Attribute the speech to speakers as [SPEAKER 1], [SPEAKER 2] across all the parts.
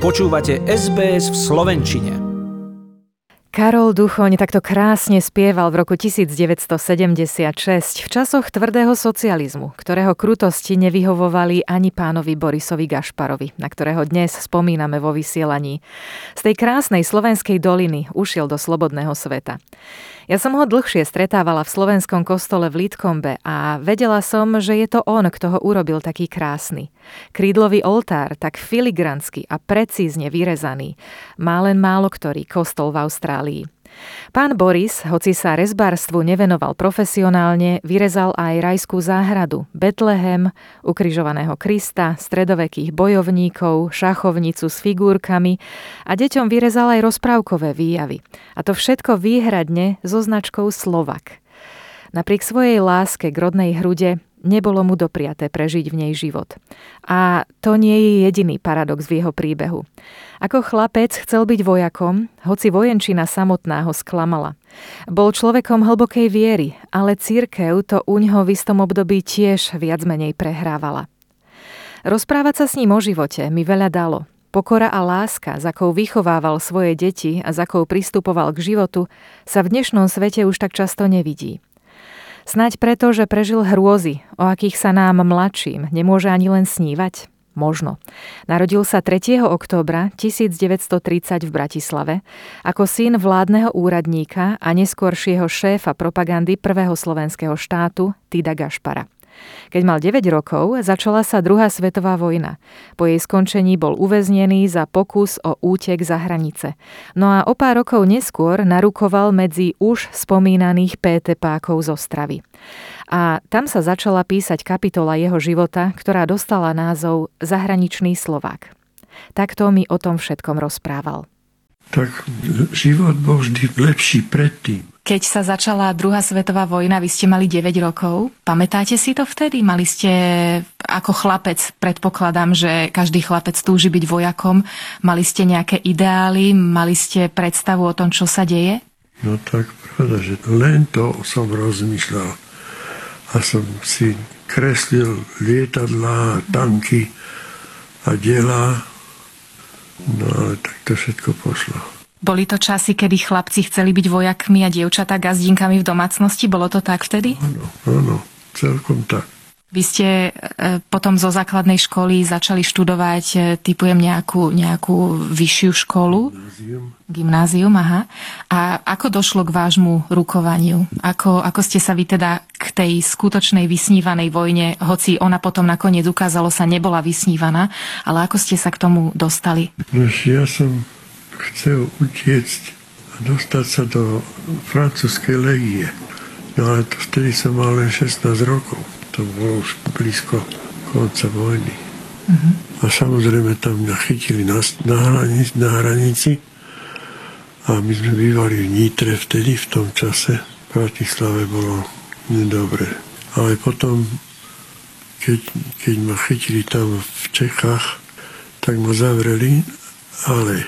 [SPEAKER 1] Počúvate SBS v Slovenčine.
[SPEAKER 2] Karol Duchoň takto krásne spieval v roku 1976 v časoch tvrdého socializmu, ktorého krutosti nevyhovovali ani pánovi Borisovi Gašparovi, na ktorého dnes spomíname vo vysielaní. Z tej krásnej slovenskej doliny ušiel do slobodného sveta. Ja som ho dlhšie stretávala v slovenskom kostole v Litkombe a vedela som, že je to on, kto ho urobil taký krásny. Krídlový oltár, tak filigransky a precízne vyrezaný, má len málo ktorý kostol v Austrálii. Pán Boris, hoci sa rezbárstvu nevenoval profesionálne, vyrezal aj rajskú záhradu, Betlehem, ukrižovaného Krista, stredovekých bojovníkov, šachovnicu s figurkami a deťom vyrezal aj rozprávkové výjavy. A to všetko výhradne so značkou Slovak. Napriek svojej láske k rodnej hrude nebolo mu dopriaté prežiť v nej život. A to nie je jediný paradox v jeho príbehu. Ako chlapec chcel byť vojakom, hoci vojenčina samotná ho sklamala. Bol človekom hlbokej viery, ale církev to uňho v istom období tiež viac menej prehrávala. Rozprávať sa s ním o živote mi veľa dalo. Pokora a láska, za akou vychovával svoje deti a za akou pristupoval k životu, sa v dnešnom svete už tak často nevidí. Snaď preto, že prežil hrôzy, o akých sa nám mladším nemôže ani len snívať? Možno. Narodil sa 3. októbra 1930 v Bratislave ako syn vládneho úradníka a neskôršieho šéfa propagandy prvého slovenského štátu Tida Gašpara. Keď mal 9 rokov, začala sa druhá svetová vojna. Po jej skončení bol uväznený za pokus o útek za hranice. No a o pár rokov neskôr narukoval medzi už spomínaných pákov z Ostravy. A tam sa začala písať kapitola jeho života, ktorá dostala názov Zahraničný Slovák. Takto mi o tom všetkom rozprával.
[SPEAKER 3] Tak život bol vždy lepší predtým.
[SPEAKER 2] Keď sa začala druhá svetová vojna, vy ste mali 9 rokov. Pamätáte si to vtedy? Mali ste ako chlapec, predpokladám, že každý chlapec túži byť vojakom. Mali ste nejaké ideály? Mali ste predstavu o tom, čo sa deje?
[SPEAKER 3] No tak pravda, že len to som rozmýšľal. A som si kreslil lietadlá, tanky a diela. No ale tak to všetko pošlo.
[SPEAKER 2] Boli to časy, kedy chlapci chceli byť vojakmi a dievčatá gazdinkami v domácnosti? Bolo to tak vtedy?
[SPEAKER 3] Áno, áno, celkom tak.
[SPEAKER 2] Vy ste e, potom zo základnej školy začali študovať, e, typujem nejakú, nejakú vyššiu školu?
[SPEAKER 3] Gymnázium.
[SPEAKER 2] Gymnázium, aha. A ako došlo k vášmu rukovaniu? Ako, ako ste sa vy teda k tej skutočnej vysnívanej vojne, hoci ona potom nakoniec ukázalo sa nebola vysnívaná, ale ako ste sa k tomu dostali?
[SPEAKER 3] No, ja som chcel utiecť a dostať sa do francúzskej legie. No ale to vtedy som mal len 16 rokov. To bolo už blízko konca vojny. Uh-huh. A samozrejme tam mňa chytili na, na, hranici, na hranici a my sme bývali v Nitre vtedy, v tom čase. V Bratislave bolo nedobre. Ale potom, keď, keď ma chytili tam v Čechách, tak ma zavreli, ale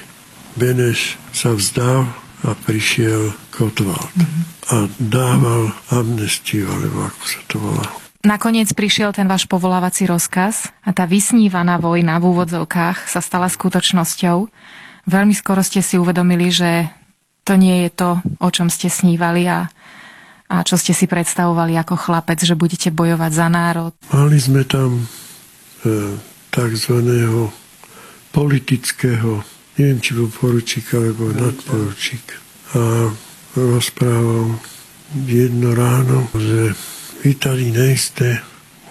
[SPEAKER 3] Beneš sa vzdal a prišiel Kotwald mm-hmm. a dával amnestiu, alebo ako sa to volá.
[SPEAKER 2] Nakoniec prišiel ten váš povolávací rozkaz a tá vysnívaná vojna v úvodzovkách sa stala skutočnosťou. Veľmi skoro ste si uvedomili, že to nie je to, o čom ste snívali a, a čo ste si predstavovali ako chlapec, že budete bojovať za národ.
[SPEAKER 3] Mali sme tam e, takzvaného politického neviem, či bol poručík alebo nadporučík. A rozprával jedno ráno, že vy tady nejste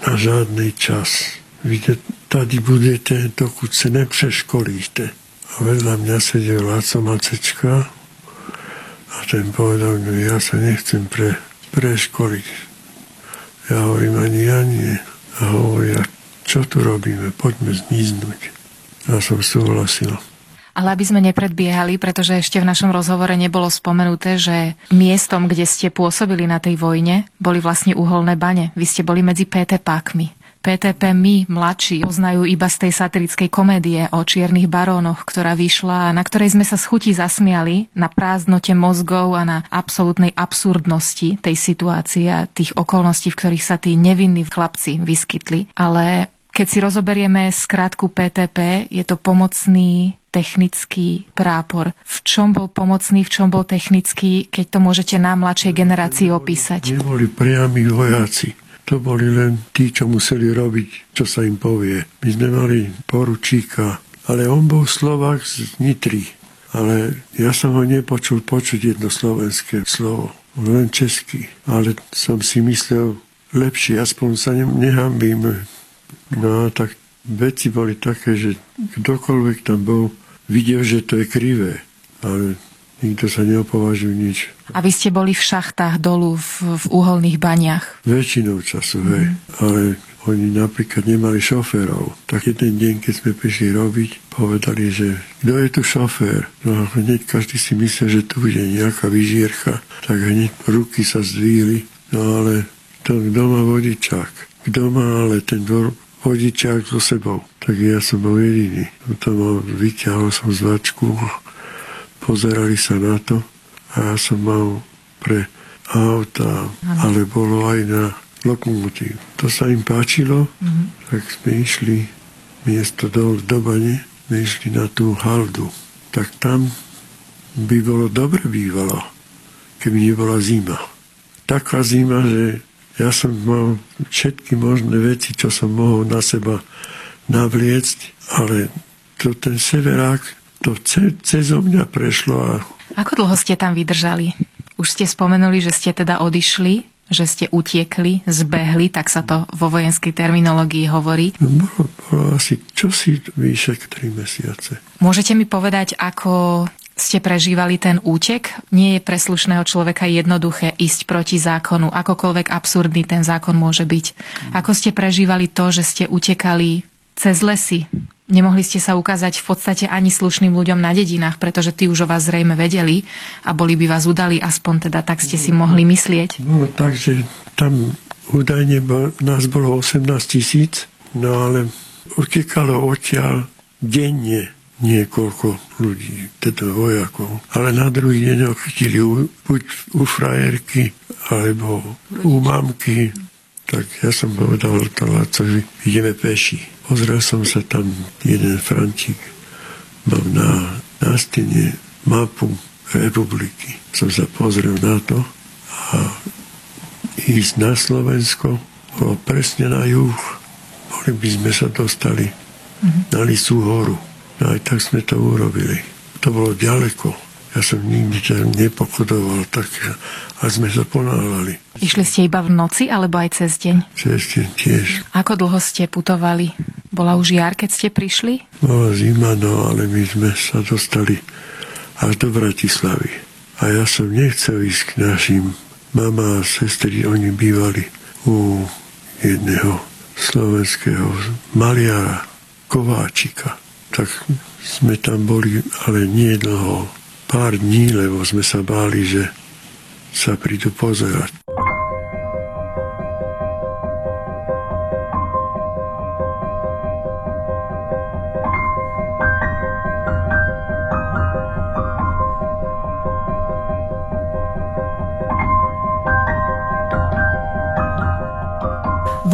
[SPEAKER 3] na žádný čas. Vy tady budete, dokud se nepřeškolíte. A vedľa mňa sedel Laco Macečka a ten povedal, no ja sa nechcem pre, preškoliť. Ja hovorím, ani ja nie. A hovorí, a čo tu robíme, poďme zmiznúť. Ja som súhlasil.
[SPEAKER 2] Ale aby sme nepredbiehali, pretože ešte v našom rozhovore nebolo spomenuté, že miestom, kde ste pôsobili na tej vojne, boli vlastne uholné bane. Vy ste boli medzi PT pákmi. PTP my, mladší, poznajú iba z tej satirickej komédie o čiernych barónoch, ktorá vyšla a na ktorej sme sa s chutí zasmiali na prázdnote mozgov a na absolútnej absurdnosti tej situácie a tých okolností, v ktorých sa tí nevinní chlapci vyskytli. Ale keď si rozoberieme skrátku PTP, je to pomocný technický prápor. V čom bol pomocný, v čom bol technický, keď to môžete nám mladšej generácii opísať?
[SPEAKER 3] Neboli priami vojaci. To boli len tí, čo museli robiť, čo sa im povie. My sme mali poručíka, ale on bol Slovák z Nitry. Ale ja som ho nepočul počuť jedno slovenské slovo, len český. Ale som si myslel, lepšie, aspoň sa nehambím. No tak veci boli také, že kdokoľvek tam bol, videl, že to je krivé. Ale nikto sa neopovažuje nič.
[SPEAKER 2] A vy ste boli v šachtách dolu v, v uholných baniach?
[SPEAKER 3] Väčšinou času, mm. hej. Ale oni napríklad nemali šoférov. Tak jeden deň, keď sme prišli robiť, povedali, že kto je tu šofér? No hneď každý si myslel, že tu bude nejaká vyžierka. Tak hneď ruky sa zdvíli. No ale to kto má vodičák? Kto má ale ten vodičák so sebou? Tak ja som bol jediný. To mal, vyťahol som zvačku, pozerali sa na to a ja som mal pre auta, ale bolo aj na lokomotív. To sa im páčilo, mm-hmm. tak sme išli miesto do, do bane, sme išli na tú haldu. Tak tam by bolo dobre bývalo, keby nebola zima. Taká zima, že ja som mal všetky možné veci, čo som mohol na seba navliecť, ale to ten severák, to ce, cez mňa prešlo. A...
[SPEAKER 2] Ako dlho ste tam vydržali? Už ste spomenuli, že ste teda odišli že ste utiekli, zbehli, tak sa to vo vojenskej terminológii hovorí.
[SPEAKER 3] No, bolo, bolo asi čosi vyše 3 mesiace.
[SPEAKER 2] Môžete mi povedať, ako ste prežívali ten útek? Nie je pre slušného človeka jednoduché ísť proti zákonu, akokoľvek absurdný ten zákon môže byť. Ako ste prežívali to, že ste utekali cez lesy, Nemohli ste sa ukázať v podstate ani slušným ľuďom na dedinách, pretože tí už o vás zrejme vedeli a boli by vás udali, aspoň teda tak ste si mohli myslieť.
[SPEAKER 3] No, takže tam údajne nás bolo 18 tisíc, no ale utekalo odtiaľ denne niekoľko ľudí, teda vojakov. Ale na druhý deň ho chytili u, buď u frajerky, alebo u mamky. Tak ja som povedal Lacovi, ideme peši. Pozrel som sa tam, jeden Frantík mal na, na stene mapu republiky. Som sa pozrel na to a ísť na Slovensko bolo presne na juh. Mohli by sme sa dostali mm-hmm. na Lisú horu. No aj tak sme to urobili. To bolo ďaleko. Ja som nikdy nepochodoval tak a sme sa ponáhľali.
[SPEAKER 2] Išli ste iba v noci alebo aj cez deň?
[SPEAKER 3] Cez deň tiež.
[SPEAKER 2] Ako dlho ste putovali? Bola už jar, keď ste prišli?
[SPEAKER 3] Bola zima, no ale my sme sa dostali až do Bratislavy. A ja som nechcel ísť k našim. Mama a sestry, oni bývali u jedného slovenského maliara, Kováčika. Tak sme tam boli, ale nie dlho pár dní, lebo sme sa báli, že sa prídu pozerať.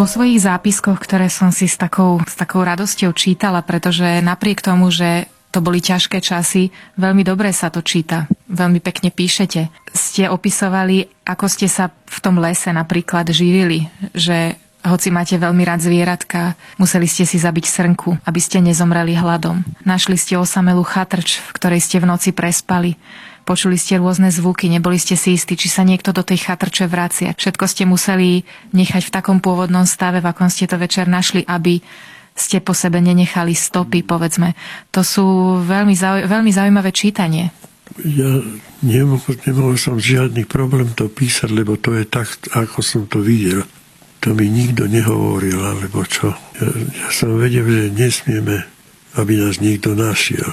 [SPEAKER 2] Vo svojich zápiskoch, ktoré som si s takou, s takou radosťou čítala, pretože napriek tomu, že to boli ťažké časy, veľmi dobre sa to číta, veľmi pekne píšete. Ste opisovali, ako ste sa v tom lese napríklad živili, že hoci máte veľmi rád zvieratka, museli ste si zabiť srnku, aby ste nezomreli hladom. Našli ste osamelú chatrč, v ktorej ste v noci prespali. Počuli ste rôzne zvuky, neboli ste si istí, či sa niekto do tej chatrče vracia. Všetko ste museli nechať v takom pôvodnom stave, v akom ste to večer našli, aby ste po sebe nenechali stopy, povedzme. To sú veľmi, zauj- veľmi zaujímavé čítanie.
[SPEAKER 3] Ja nemohol, nemohol som žiadny problém to písať, lebo to je tak, ako som to videl. To mi nikto nehovoril, alebo čo. Ja, ja som vedel, že nesmieme, aby nás nikto našiel.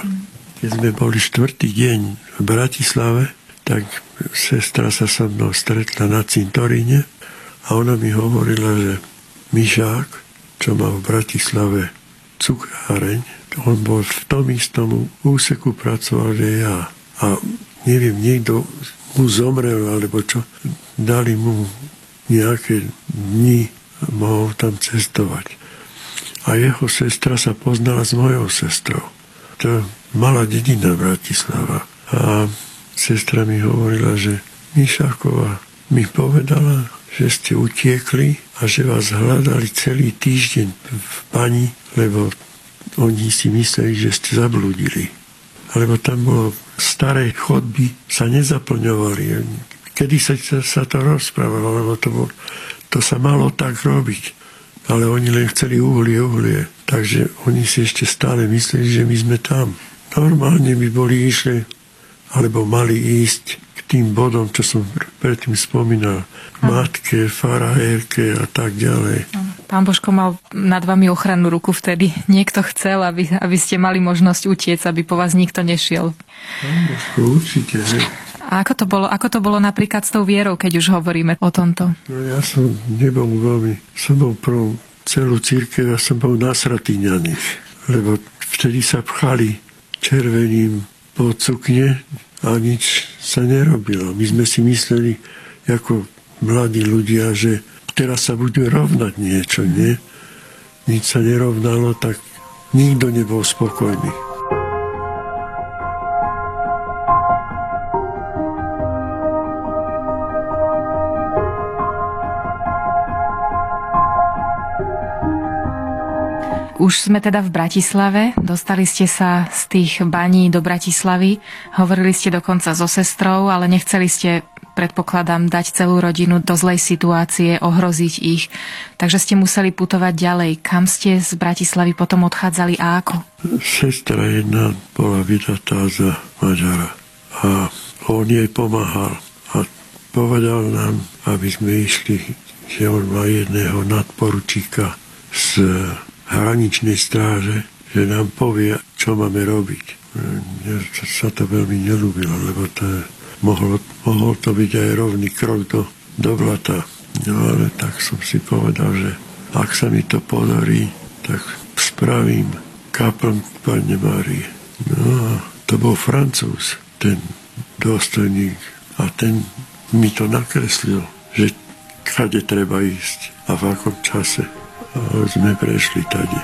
[SPEAKER 3] Keď sme boli štvrtý deň v Bratislave, tak sestra sa so mnou stretla na cintoríne a ona mi hovorila, že Myšák, čo mal v Bratislave cukráreň, on bol v tom istom úseku pracoval, že ja. A neviem, niekto mu zomrel, alebo čo, dali mu nejaké dni a mohol tam cestovať. A jeho sestra sa poznala s mojou sestrou. To malá dedina Bratislava. A sestra mi hovorila, že Mišáková mi povedala, že ste utiekli a že vás hľadali celý týždeň v pani, lebo oni si mysleli, že ste zablúdili. Lebo tam bolo staré chodby, sa nezaplňovali. Kedy sa, sa to rozprávalo, lebo to, bol, to sa malo tak robiť. Ale oni len chceli uhlie, uhlie. Takže oni si ešte stále mysleli, že my sme tam. Normálne by boli išli, alebo mali ísť k tým bodom, čo som predtým spomínal. K matke, farahérke a tak ďalej.
[SPEAKER 2] Pán Božko mal nad vami ochrannú ruku vtedy. Niekto chcel, aby, aby ste mali možnosť utiec, aby po vás nikto nešiel.
[SPEAKER 3] Pán Božko, určite, že?
[SPEAKER 2] A ako to, bolo, ako to bolo napríklad s tou vierou, keď už hovoríme o tomto?
[SPEAKER 3] No ja som nebol veľmi, som bol pro celú církev, ja som bol nasratýňaný, lebo vtedy sa pchali červeným po cukne a nič sa nerobilo. My sme si mysleli, ako mladí ľudia, že teraz sa bude rovnať niečo, nie? Nič sa nerovnalo, tak nikto nebol spokojný.
[SPEAKER 2] Už sme teda v Bratislave, dostali ste sa z tých baní do Bratislavy, hovorili ste dokonca so sestrou, ale nechceli ste, predpokladám, dať celú rodinu do zlej situácie, ohroziť ich, takže ste museli putovať ďalej. Kam ste z Bratislavy potom odchádzali a ako?
[SPEAKER 3] Sestra jedna bola vydatá za Maďara a on jej pomáhal a povedal nám, aby sme išli, že on má jedného nadporučíka z hraničnej stráže, že nám povie, čo máme robiť. Mne sa to veľmi nelúbilo, lebo to mohlo, mohol to byť aj rovný krok do, do blata. No ale tak som si povedal, že ak sa mi to podarí, tak spravím kapln Pane Márie. No a to bol Francúz, ten dôstojník a ten mi to nakreslil, že kade treba ísť a v akom čase sme prešli tady.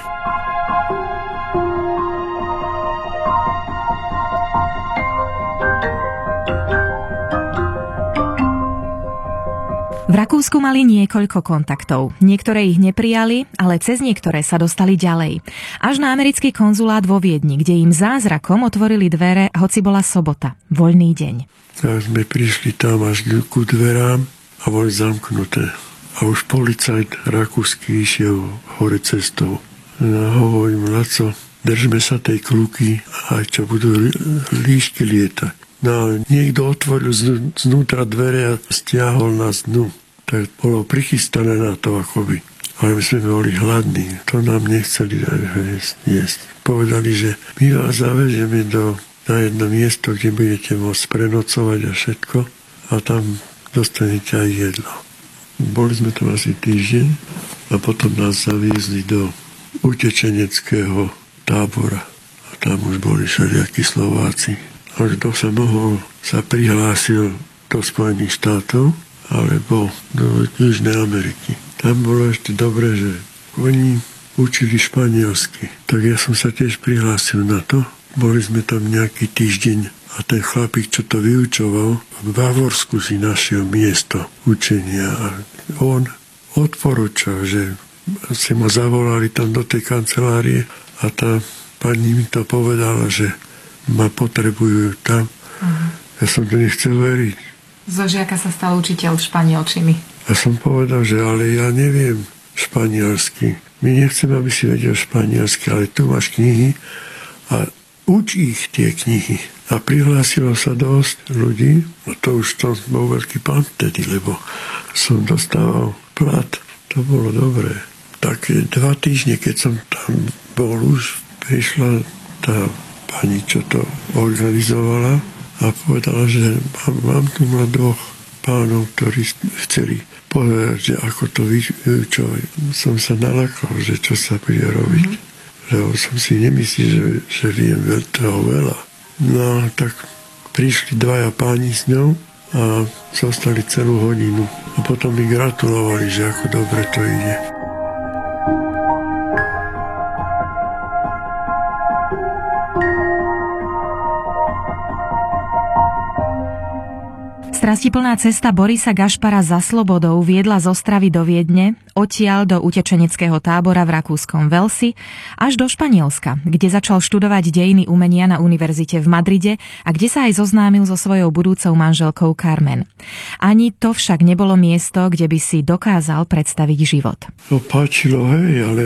[SPEAKER 2] V Rakúsku mali niekoľko kontaktov. Niektoré ich neprijali, ale cez niektoré sa dostali ďalej. Až na americký konzulát vo Viedni, kde im zázrakom otvorili dvere, hoci bola sobota, voľný deň.
[SPEAKER 3] Tak sme prišli tam až ku dverám a boli zamknuté. A už policajt rakúsky išiel hore cestou. Ja hovorím, Laco, držme sa tej kluky, aj čo budú líšky lietať. No niekto otvoril znútra dvere a stiahol nás dnu. Tak bolo prichystané na to akoby. Ale my sme boli hladní, to nám nechceli jesť. Povedali, že my vás zavežeme do, na jedno miesto, kde budete môcť prenocovať a všetko a tam dostanete aj jedlo. Boli sme tu asi týždeň a potom nás zaviezli do utečeneckého tábora. A tam už boli všelijakí Slováci. A kto sa mohol, sa prihlásil do Spojených štátov alebo do Južnej Ameriky. Tam bolo ešte dobre, že oni učili španielsky. Tak ja som sa tiež prihlásil na to. Boli sme tam nejaký týždeň a ten chlapík, čo to vyučoval, v Bavorsku si našiel miesto učenia a on odporúčal, že si ma zavolali tam do tej kancelárie a tá pani mi to povedala, že ma potrebujú tam. Uh-huh. Ja som to nechcel veriť.
[SPEAKER 2] Zo žiaka sa stal učiteľ španielčiny.
[SPEAKER 3] A som povedal, že ale ja neviem španielsky. My nechceme, aby si vedel španielsky, ale tu máš knihy a uč ich tie knihy. A prihlásilo sa dosť ľudí, no to už to bol veľký pán vtedy, lebo som dostával plat. To bolo dobré. Tak dva týždne, keď som tam bol už, prišla tá pani, čo to organizovala a povedala, že mám, mám tu na dvoch pánov, ktorí chceli povedať, že ako to vyučovať. Som sa nalakal, že čo sa bude robiť. Mm-hmm. Lebo som si nemyslel, že, že viem toho veľa. No, tak prišli dvaja páni s ňou a zostali celú hodinu. A potom mi gratulovali, že ako dobre to ide.
[SPEAKER 2] Strastiplná cesta Borisa Gašpara za slobodou viedla z Ostravy do Viedne, odtiaľ do utečeneckého tábora v rakúskom Velsi, až do Španielska, kde začal študovať dejiny umenia na univerzite v Madride a kde sa aj zoznámil so svojou budúcou manželkou Carmen. Ani to však nebolo miesto, kde by si dokázal predstaviť život.
[SPEAKER 3] No páčilo, hej, ale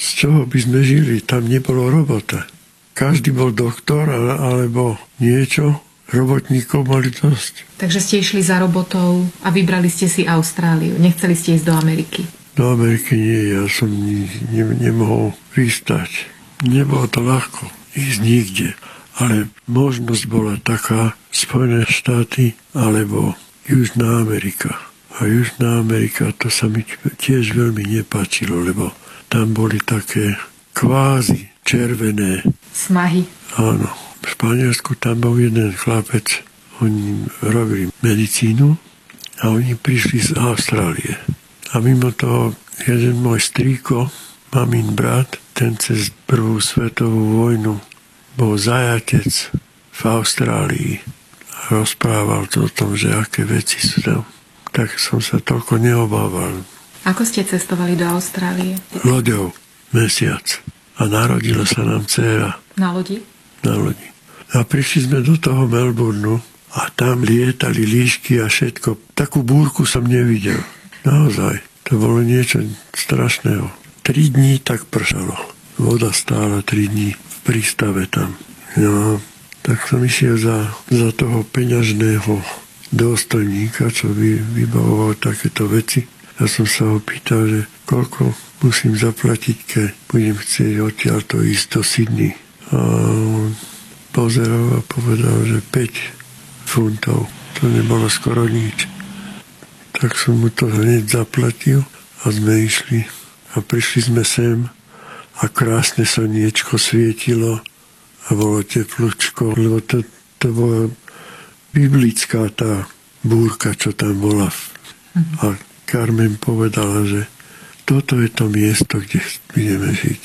[SPEAKER 3] z čoho by sme žili? Tam nebolo robota. Každý bol doktor alebo niečo, robotníkov mali dosť.
[SPEAKER 2] Takže ste išli za robotou a vybrali ste si Austráliu. Nechceli ste ísť do Ameriky?
[SPEAKER 3] Do Ameriky nie, ja som ne, ne, nemohol vystať. Nebolo to ľahko ísť nikde, ale možnosť bola taká Spojené štáty alebo Južná Amerika. A Južná Amerika to sa mi tiež veľmi nepáčilo, lebo tam boli také kvázi červené
[SPEAKER 2] smahy.
[SPEAKER 3] Áno, v Španielsku tam bol jeden chlapec, oni robili medicínu a oni prišli z Austrálie. A mimo toho jeden môj strýko, mamin brat, ten cez prvú svetovú vojnu bol zajatec v Austrálii a rozprával to o tom, že aké veci sú tam. Tak som sa toľko neobával.
[SPEAKER 2] Ako ste cestovali do Austrálie?
[SPEAKER 3] Loďou, mesiac. A narodila sa nám dcéra.
[SPEAKER 2] Na lodi?
[SPEAKER 3] Na lodi. A prišli sme do toho Melbourneu a tam lietali líšky a všetko. Takú búrku som nevidel. Naozaj. To bolo niečo strašného. Tri dní tak pršalo. Voda stála tri dní v prístave tam. No, tak som išiel za, za toho peňažného dôstojníka, čo by vybavoval takéto veci. Ja som sa ho pýtal, že koľko musím zaplatiť, keď budem chcieť odtiaľ to ísť do Sydney. On pozeral a povedal, že 5 funtov. To nebolo skoro nič. Tak som mu to hneď zaplatil a sme išli. A prišli sme sem a krásne slniečko svietilo a bolo teplúčko, lebo to, to bola biblická tá búrka, čo tam bola. A Carmen povedala, že toto je to miesto, kde budeme žiť.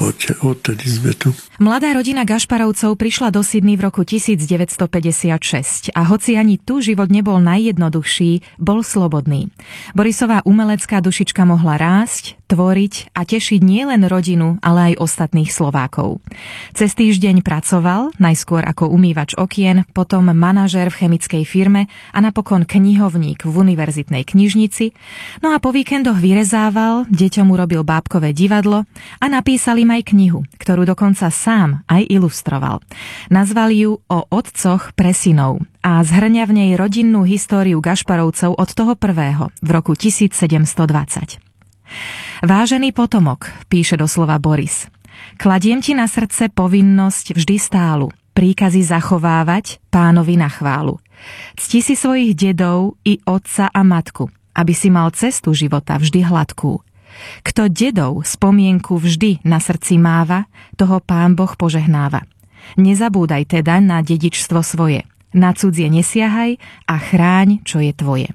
[SPEAKER 3] Odtedy sme tu.
[SPEAKER 2] Mladá rodina Gašparovcov prišla do Sydney v roku 1956 a hoci ani tu život nebol najjednoduchší, bol slobodný. Borisová umelecká dušička mohla rásť, tvoriť a tešiť nielen rodinu, ale aj ostatných Slovákov. Cez týždeň pracoval, najskôr ako umývač okien, potom manažér v chemickej firme a napokon knihovník v univerzitnej knižnici, no a po víkendoch vyrezával, deťom urobil bábkové divadlo a napísal im aj knihu, ktorú dokonca sám aj ilustroval. Nazval ju O otcoch pre synov a zhrňa v nej rodinnú históriu Gašparovcov od toho prvého v roku 1720. Vážený potomok, píše doslova Boris, kladiem ti na srdce povinnosť vždy stálu, príkazy zachovávať pánovi na chválu. Cti si svojich dedov i otca a matku, aby si mal cestu života vždy hladkú. Kto dedov spomienku vždy na srdci máva, toho pán Boh požehnáva. Nezabúdaj teda na dedičstvo svoje. Na cudzie nesiahaj a chráň, čo je tvoje.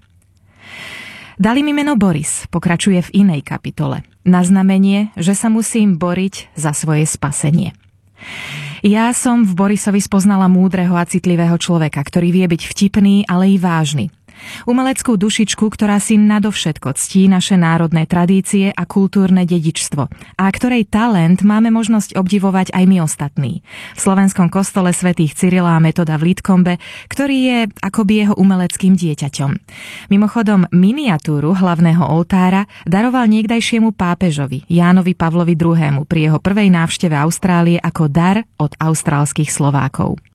[SPEAKER 2] Dali mi meno Boris, pokračuje v inej kapitole. Na znamenie, že sa musím boriť za svoje spasenie. Ja som v Borisovi spoznala múdreho a citlivého človeka, ktorý vie byť vtipný, ale i vážny. Umeleckú dušičku, ktorá si nadovšetko ctí naše národné tradície a kultúrne dedičstvo a ktorej talent máme možnosť obdivovať aj my ostatní. V slovenskom kostole svätých Cyrila a Metoda v Litkombe, ktorý je akoby jeho umeleckým dieťaťom. Mimochodom, miniatúru hlavného oltára daroval niekdajšiemu pápežovi Jánovi Pavlovi II. pri jeho prvej návšteve Austrálie ako dar od austrálskych Slovákov.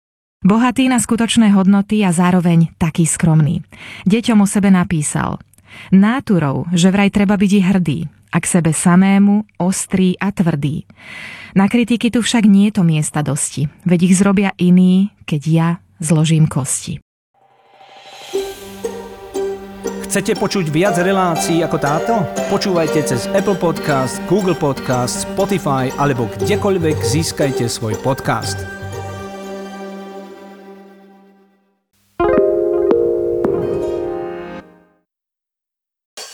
[SPEAKER 2] Bohatý na skutočné hodnoty a zároveň taký skromný. Deťom o sebe napísal Náturou, že vraj treba byť hrdý, a k sebe samému, ostrý a tvrdý. Na kritiky tu však nie je to miesta dosti, veď ich zrobia iní, keď ja zložím kosti.
[SPEAKER 1] Chcete počuť viac relácií ako táto? Počúvajte cez Apple Podcast, Google Podcast, Spotify alebo kdekoľvek získajte svoj podcast.